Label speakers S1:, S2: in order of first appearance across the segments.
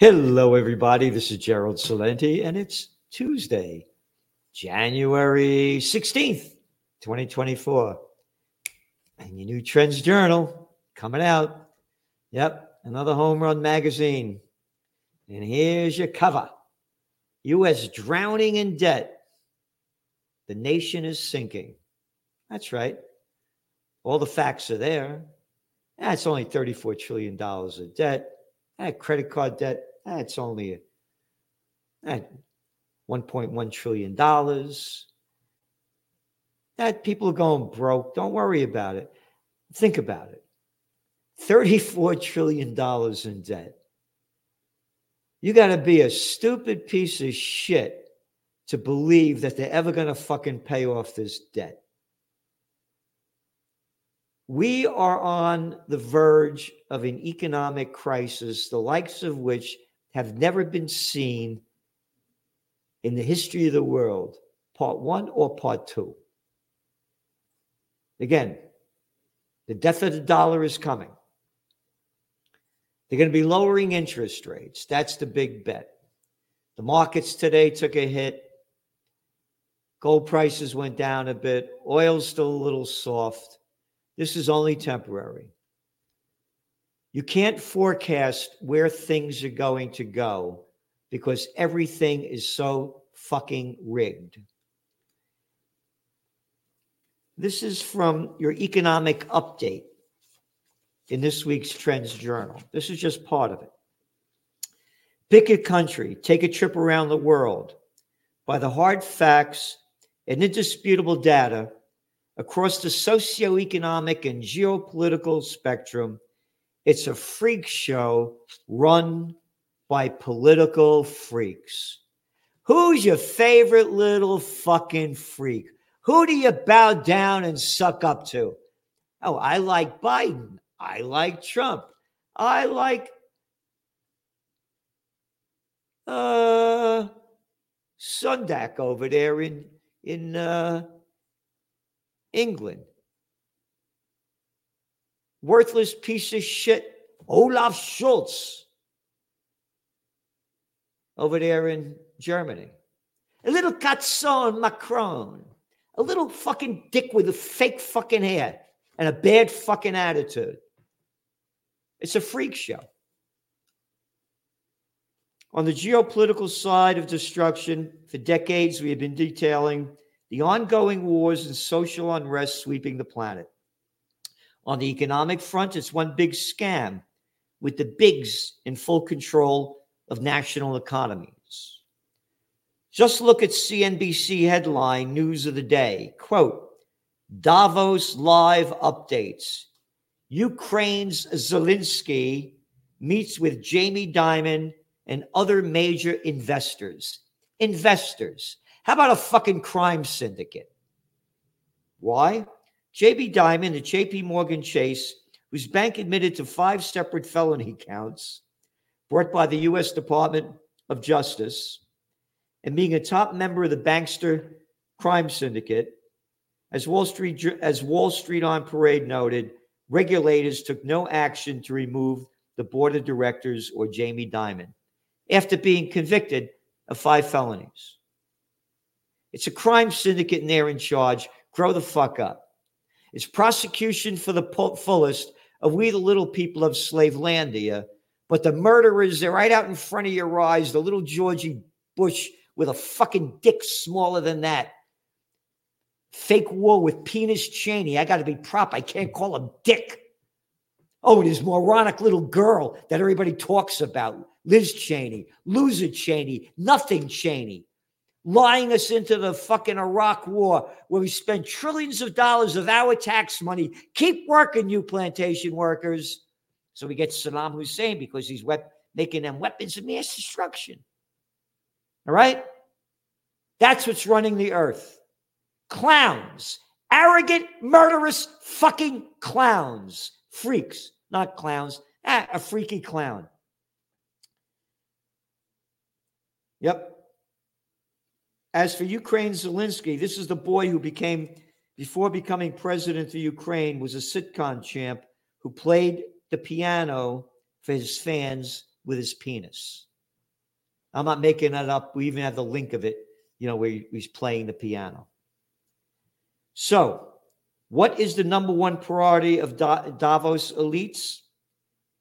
S1: Hello, everybody. This is Gerald Celente, and it's Tuesday, January 16th, 2024. And your new Trends Journal coming out. Yep, another home run magazine. And here's your cover U.S. drowning in debt. The nation is sinking. That's right. All the facts are there. That's only $34 trillion of debt. That credit card debt, that's only that $1.1 trillion. That people are going broke. Don't worry about it. Think about it. $34 trillion in debt. You got to be a stupid piece of shit to believe that they're ever going to fucking pay off this debt. We are on the verge of an economic crisis, the likes of which have never been seen in the history of the world, part one or part two. Again, the death of the dollar is coming. They're going to be lowering interest rates. That's the big bet. The markets today took a hit. Gold prices went down a bit. Oil's still a little soft. This is only temporary. You can't forecast where things are going to go because everything is so fucking rigged. This is from your economic update in this week's Trends Journal. This is just part of it. Pick a country, take a trip around the world. By the hard facts and indisputable data, across the socioeconomic and geopolitical spectrum. It's a freak show run by political freaks. Who's your favorite little fucking freak? Who do you bow down and suck up to? Oh, I like Biden. I like Trump. I like uh Sunak over there in in uh England. Worthless piece of shit, Olaf Scholz over there in Germany. A little Catzon Macron, a little fucking dick with a fake fucking hair and a bad fucking attitude. It's a freak show. On the geopolitical side of destruction, for decades we have been detailing the ongoing wars and social unrest sweeping the planet. On the economic front, it's one big scam with the bigs in full control of national economies. Just look at CNBC headline news of the day. Quote, Davos live updates. Ukraine's Zelensky meets with Jamie Dimon and other major investors. Investors. How about a fucking crime syndicate? Why? Jamie Dimon the JP Morgan Chase, whose bank admitted to five separate felony counts brought by the U.S. Department of Justice, and being a top member of the bankster crime syndicate, as Wall Street as Wall Street on Parade noted, regulators took no action to remove the board of directors or Jamie Dimon after being convicted of five felonies. It's a crime syndicate and they're in charge. Grow the fuck up. It's prosecution for the fullest of we, the little people of Slavelandia. But the murderers, they're right out in front of your eyes. The little Georgie Bush with a fucking dick smaller than that. Fake war with penis Cheney. I got to be prop. I can't call him Dick. Oh, this moronic little girl that everybody talks about. Liz Cheney, loser Cheney, nothing Cheney lying us into the fucking Iraq war where we spent trillions of dollars of our tax money. Keep working, you plantation workers. So we get Saddam Hussein because he's wep- making them weapons of mass destruction. All right? That's what's running the earth. Clowns, arrogant, murderous fucking clowns, freaks, not clowns. Ah, a freaky clown. Yep. As for Ukraine Zelensky, this is the boy who became, before becoming president of Ukraine, was a sitcom champ who played the piano for his fans with his penis. I'm not making that up. We even have the link of it, you know, where he's playing the piano. So, what is the number one priority of Davos elites?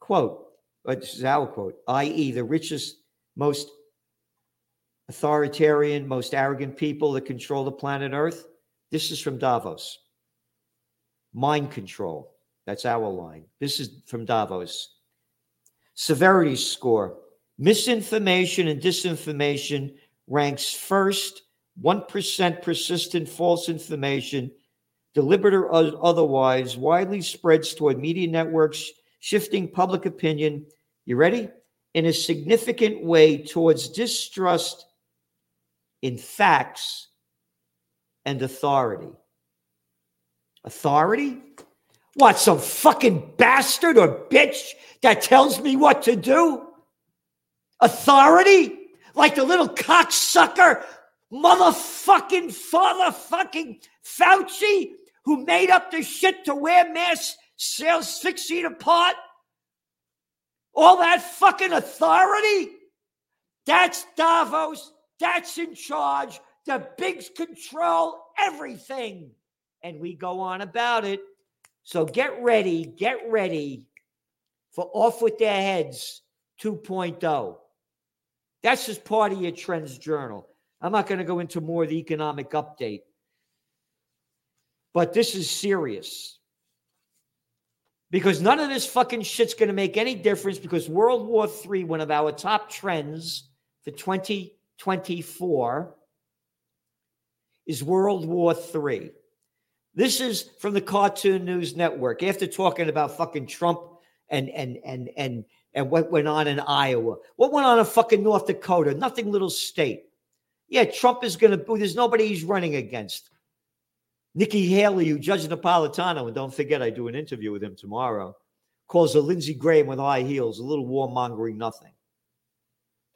S1: Quote, uh, this is our quote, i.e., the richest, most authoritarian, most arrogant people that control the planet Earth. This is from Davos. Mind control. That's our line. This is from Davos. Severity score. Misinformation and disinformation ranks first, 1% persistent false information, deliberate or otherwise, widely spreads toward media networks, shifting public opinion. You ready? In a significant way towards distrust in facts and authority. Authority? What, some fucking bastard or bitch that tells me what to do? authority like the little cocksucker motherfucking fatherfucking Fauci who made up the shit to wear masks sales six feet apart? All that fucking authority? That's Davos. That's in charge. The bigs control everything. And we go on about it. So get ready, get ready for Off with Their Heads 2.0. That's just part of your trends journal. I'm not going to go into more of the economic update, but this is serious because none of this fucking shit's going to make any difference because World War III, one of our top trends for 2024, is World War III. This is from the Cartoon News Network. After talking about fucking Trump and and and and and what went on in Iowa, what went on in fucking North Dakota, nothing little state. Yeah, Trump is going to, there's nobody he's running against. Nikki Haley, who Judge Napolitano, and don't forget, I do an interview with him tomorrow, calls a Lindsey Graham with high heels, a little warmongering nothing.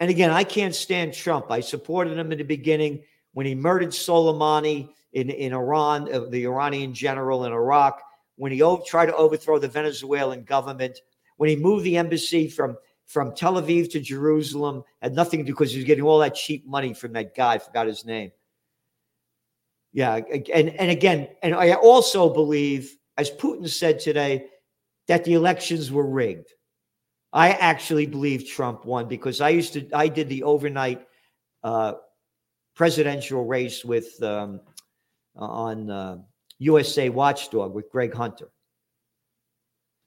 S1: And again, I can't stand Trump. I supported him in the beginning when he murdered Soleimani in, in Iran, uh, the Iranian general in Iraq, when he tried to overthrow the Venezuelan government when he moved the embassy from from Tel Aviv to Jerusalem had nothing because he was getting all that cheap money from that guy. I forgot his name. Yeah, and and again, and I also believe, as Putin said today, that the elections were rigged. I actually believe Trump won because I used to I did the overnight uh, presidential race with um, on uh, USA Watchdog with Greg Hunter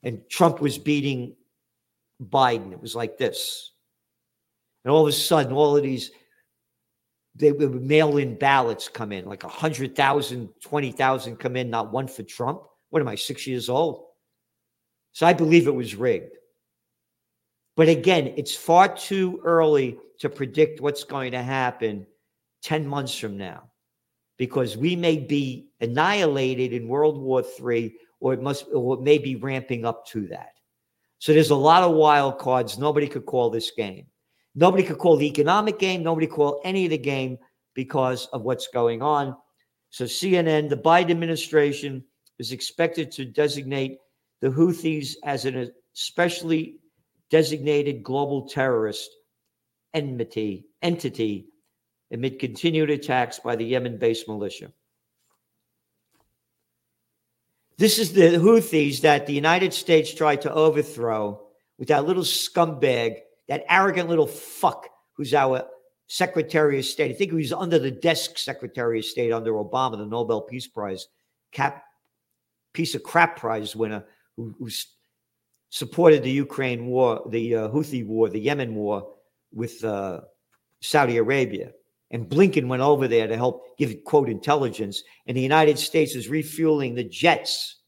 S1: and Trump was beating Biden. It was like this. And all of a sudden, all of these they would mail in ballots come in, like 100,000, 20,000 come in, not one for Trump. What am I, six years old? So I believe it was rigged. But again, it's far too early to predict what's going to happen 10 months from now because we may be annihilated in World War III or it must or it may be ramping up to that. So there's a lot of wild cards. Nobody could call this game. Nobody could call the economic game. Nobody could call any of the game because of what's going on. So CNN, the Biden administration is expected to designate the Houthis as an especially designated global terrorist enmity entity amid continued attacks by the Yemen-based militia. This is the Houthis that the United States tried to overthrow with that little scumbag, that arrogant little fuck who's our Secretary of State. I think he was under the desk Secretary of State under Obama, the Nobel Peace Prize cap piece of crap prize winner who, who supported the Ukraine war, the uh, Houthi war, the Yemen war with uh, Saudi Arabia. And Blinken went over there to help give quote intelligence. And the United States is refueling the jets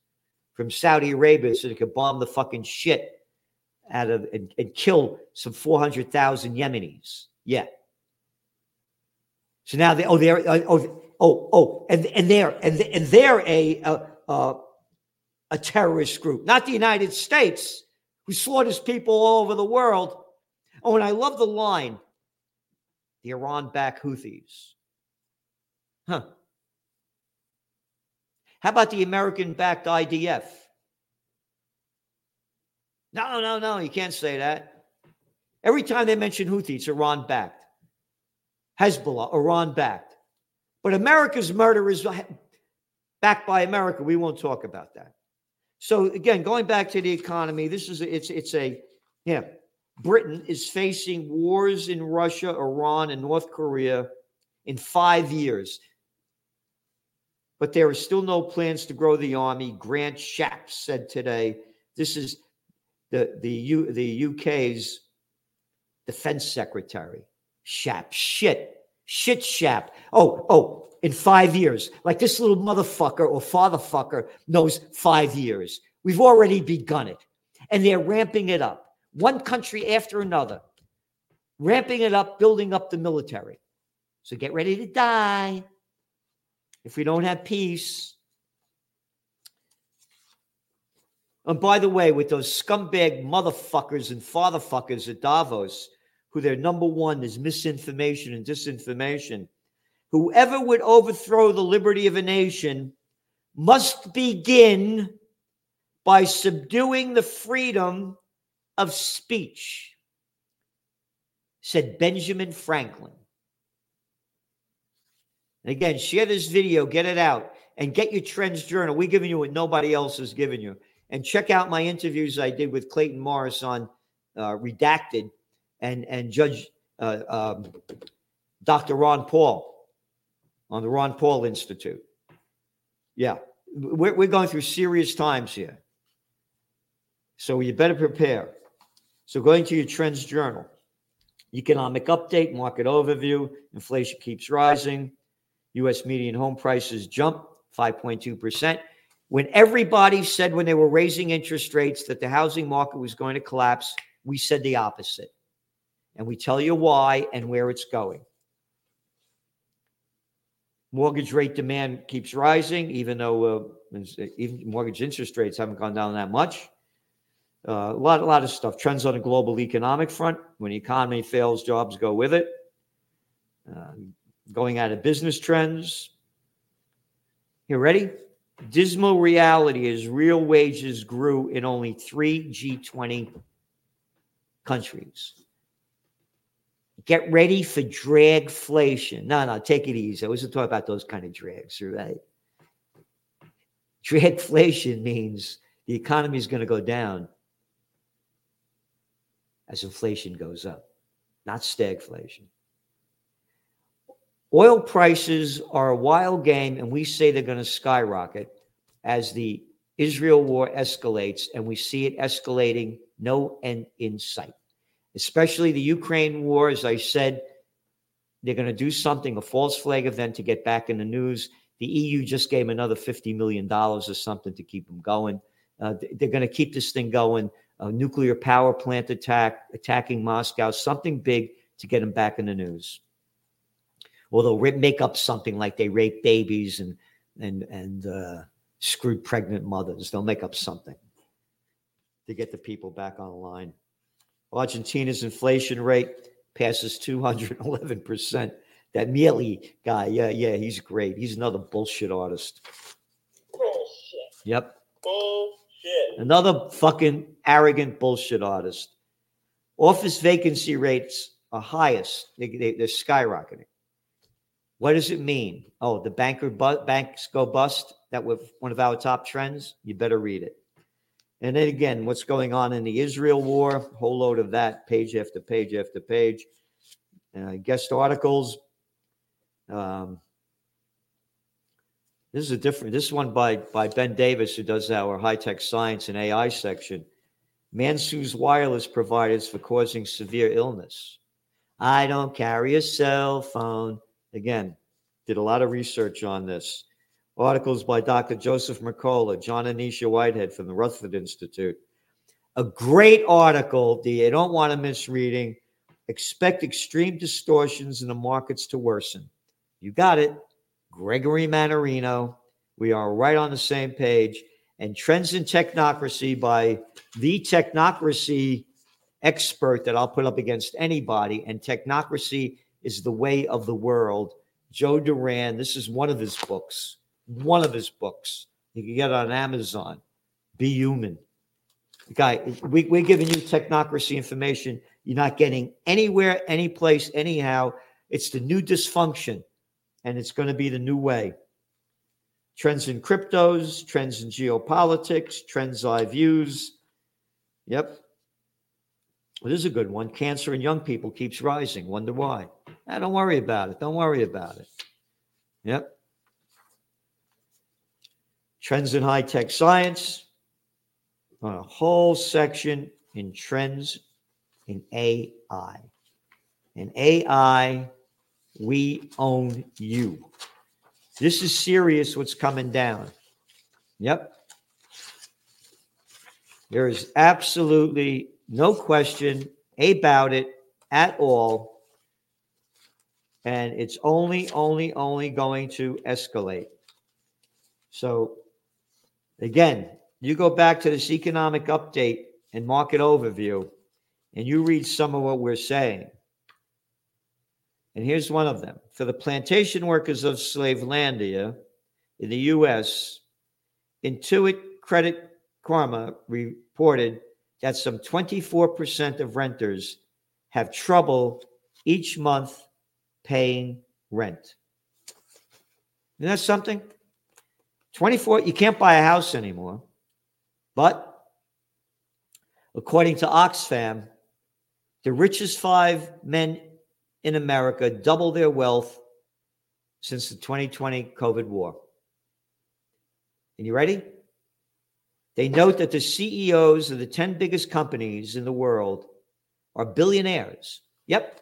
S1: from Saudi Arabia so they could bomb the fucking shit out of and, and kill some 400,000 Yemenis. Yeah. So now they oh they're uh, oh oh oh and and they're and and they're a a, a a terrorist group, not the United States, who slaughters people all over the world. Oh, and I love the line the Iran backed Houthis. Huh. How about the American backed IDF? No, no, no, you can't say that. Every time they mention Houthis, Iran backed. Hezbollah, Iran backed. But America's murder is backed by America. We won't talk about that. So again, going back to the economy, this is a, it's it's a yeah. Britain is facing wars in Russia, Iran, and North Korea in five years. But there are still no plans to grow the army. Grant Shapps said today. This is the the U, the UK's defense secretary. Shap, shit, shit, Shap. Oh, oh, in five years, like this little motherfucker or fatherfucker knows five years. We've already begun it, and they're ramping it up, one country after another, ramping it up, building up the military. So get ready to die if we don't have peace. And by the way, with those scumbag motherfuckers and fatherfuckers at Davos, who their number one is misinformation and disinformation, whoever would overthrow the liberty of a nation must begin by subduing the freedom of speech, said Benjamin Franklin. And again, share this video, get it out, and get your Trends Journal. We're giving you what nobody else has given you. And check out my interviews I did with Clayton Morris on uh, Redacted and, and Judge uh, um, Dr. Ron Paul on the Ron Paul Institute. Yeah, we're, we're going through serious times here. So you better prepare. So going to your Trends Journal, economic update, market overview, inflation keeps rising. U.S. median home prices jump 5.2%. When everybody said when they were raising interest rates that the housing market was going to collapse, we said the opposite. And we tell you why and where it's going. Mortgage rate demand keeps rising, even though uh, even mortgage interest rates haven't gone down that much. Uh, a lot, a lot of stuff. Trends on the global economic front. When the economy fails, jobs go with it. Uh, going out of business trends. You ready? Dismal reality is real wages grew in only three G20 countries. Get ready for dragflation. No, no, take it easy. I wasn't talking about those kind of drags, right? Dragflation means the economy is going to go down as inflation goes up, not stagflation. Oil prices are a wild game, and we say they're going to skyrocket as the Israel war escalates, and we see it escalating, no end in sight. Especially the Ukraine war, as I said, they're going to do something, a false flag event to get back in the news. The EU just gave another $50 million or something to keep them going. Uh, they're going to keep this thing going. A nuclear power plant attack, attacking Moscow, something big to get them back in the news or they'll make up something like they rape babies and and and uh, screwed pregnant mothers. They'll make up something to get the people back online. Argentina's inflation rate passes 211 percent. That Milei guy, yeah, yeah, he's great. He's another bullshit artist.
S2: Bullshit.
S1: Yep.
S2: Bullshit.
S1: Another fucking arrogant bullshit artist. Office vacancy rates are highest. They, they, they're skyrocketing. What does it mean? Oh, the banker bu- banks go bust. That was one of our top trends. You better read it. And then again, what's going on in the Israel war? Whole load of that, page after page after page. Uh, guest articles. Um, this is a different. This one by by Ben Davis, who does our high tech science and AI section. Man sues wireless providers for causing severe illness. I don't carry a cell phone. Again, did a lot of research on this. Articles by Dr. Joseph Mercola, John and Nisha Whitehead from the Rutherford Institute. A great article that you don't want to miss reading. Expect extreme distortions in the markets to worsen. You got it. Gregory Mannarino. We are right on the same page. And Trends in Technocracy by the technocracy expert that I'll put up against anybody. And technocracy is The Way of the World. Joe Duran, this is one of his books, one of his books. You can get it on Amazon. Be human. Guy, we, we're giving you technocracy information you're not getting anywhere, any place, anyhow. It's the new dysfunction, and it's going to be the new way. Trends in cryptos, trends in geopolitics, trends I views. Yep. Well, this is a good one. Cancer in young people keeps rising. Wonder why. Ah, don't worry about it. Don't worry about it. Yep. Trends in high tech science. On a whole section in trends in AI. In AI, we own you. This is serious what's coming down. Yep. There is absolutely no question about it at all. And it's only, only, only going to escalate. So, again, you go back to this economic update and market overview, and you read some of what we're saying. And here's one of them for the plantation workers of Slavelandia in the U.S., Intuit Credit Karma reported that some 24% of renters have trouble each month paying rent. Isn't that something? 24, you can't buy a house anymore. But according to Oxfam, the richest five men in America double their wealth since the 2020 COVID war. And you ready? They note that the CEOs of the 10 biggest companies in the world are billionaires. Yep.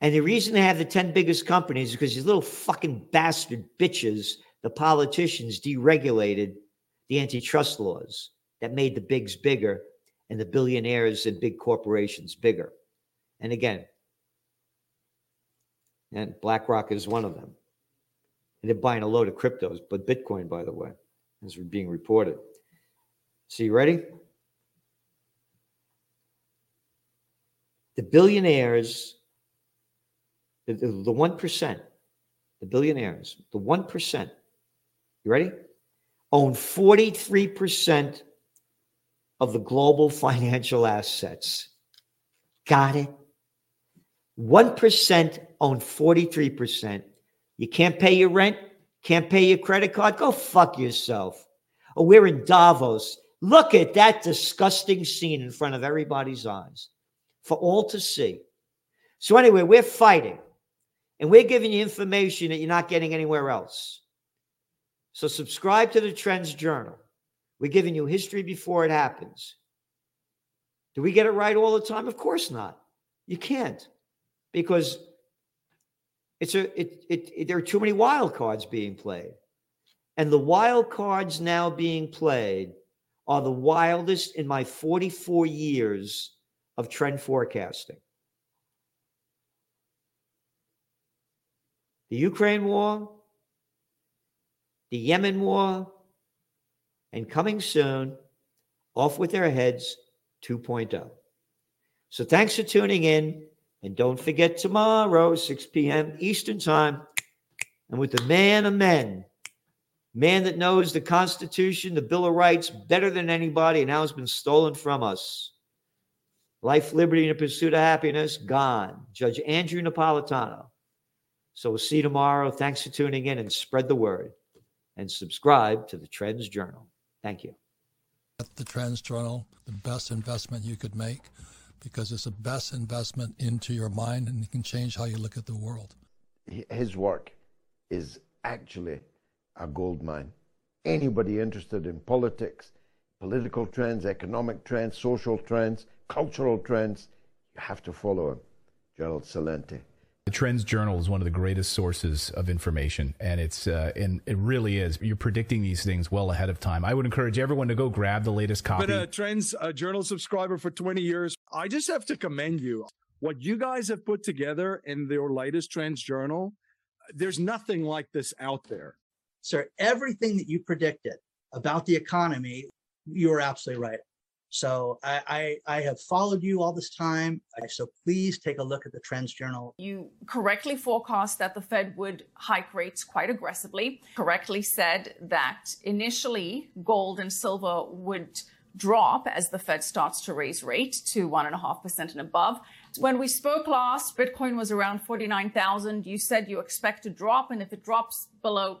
S1: And the reason they have the 10 biggest companies is because these little fucking bastard bitches, the politicians, deregulated the antitrust laws that made the bigs bigger and the billionaires and big corporations bigger. And again, and BlackRock is one of them. And they're buying a load of cryptos, but Bitcoin, by the way, is being reported. So you ready? The billionaires, the, the, the 1%, the billionaires, the 1%, you ready? Own 43% of the global financial assets. Got it? 1% own 43%. You can't pay your rent, can't pay your credit card, go fuck yourself. Oh, we're in Davos. Look at that disgusting scene in front of everybody's eyes for all to see. So, anyway, we're fighting and we're giving you information that you're not getting anywhere else. So, subscribe to the Trends Journal. We're giving you history before it happens. Do we get it right all the time? Of course not. You can't because it's a it, it, it, there are too many wild cards being played. And the wild cards now being played are the wildest in my 44 years of trend forecasting. The Ukraine war, the Yemen war, and coming soon, off with their heads 2.0. So thanks for tuning in. And don't forget tomorrow, 6 p.m. Eastern Time, and with the man of men, man that knows the Constitution, the Bill of Rights better than anybody, and now has been stolen from us. Life, liberty, and the pursuit of happiness, gone. Judge Andrew Napolitano. So we'll see you tomorrow. Thanks for tuning in and spread the word and subscribe to the Trends Journal. Thank you.
S3: The Trends Journal, the best investment you could make because it's the best investment into your mind and it can change how you look at the world.
S4: His work is actually a gold mine. Anybody interested in politics, political trends, economic trends, social trends, cultural trends, you have to follow him, Gerald Celente.
S5: The Trends Journal is one of the greatest sources of information, and it's uh, and it really is. You're predicting these things well ahead of time. I would encourage everyone to go grab the latest copy.
S6: But a Trends uh, Journal subscriber for 20 years. I just have to commend you. What you guys have put together in your latest Trends Journal, there's nothing like this out there.
S7: Sir, everything that you predicted about the economy, you were absolutely right. So I, I, I, have followed you all this time. So please take a look at the Trends Journal.
S8: You correctly forecast that the Fed would hike rates quite aggressively, correctly said that initially gold and silver would drop as the Fed starts to raise rate to 1.5% and above. When we spoke last, Bitcoin was around 49,000. You said you expect to drop, and if it drops below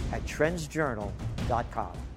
S1: at trendsjournal.com.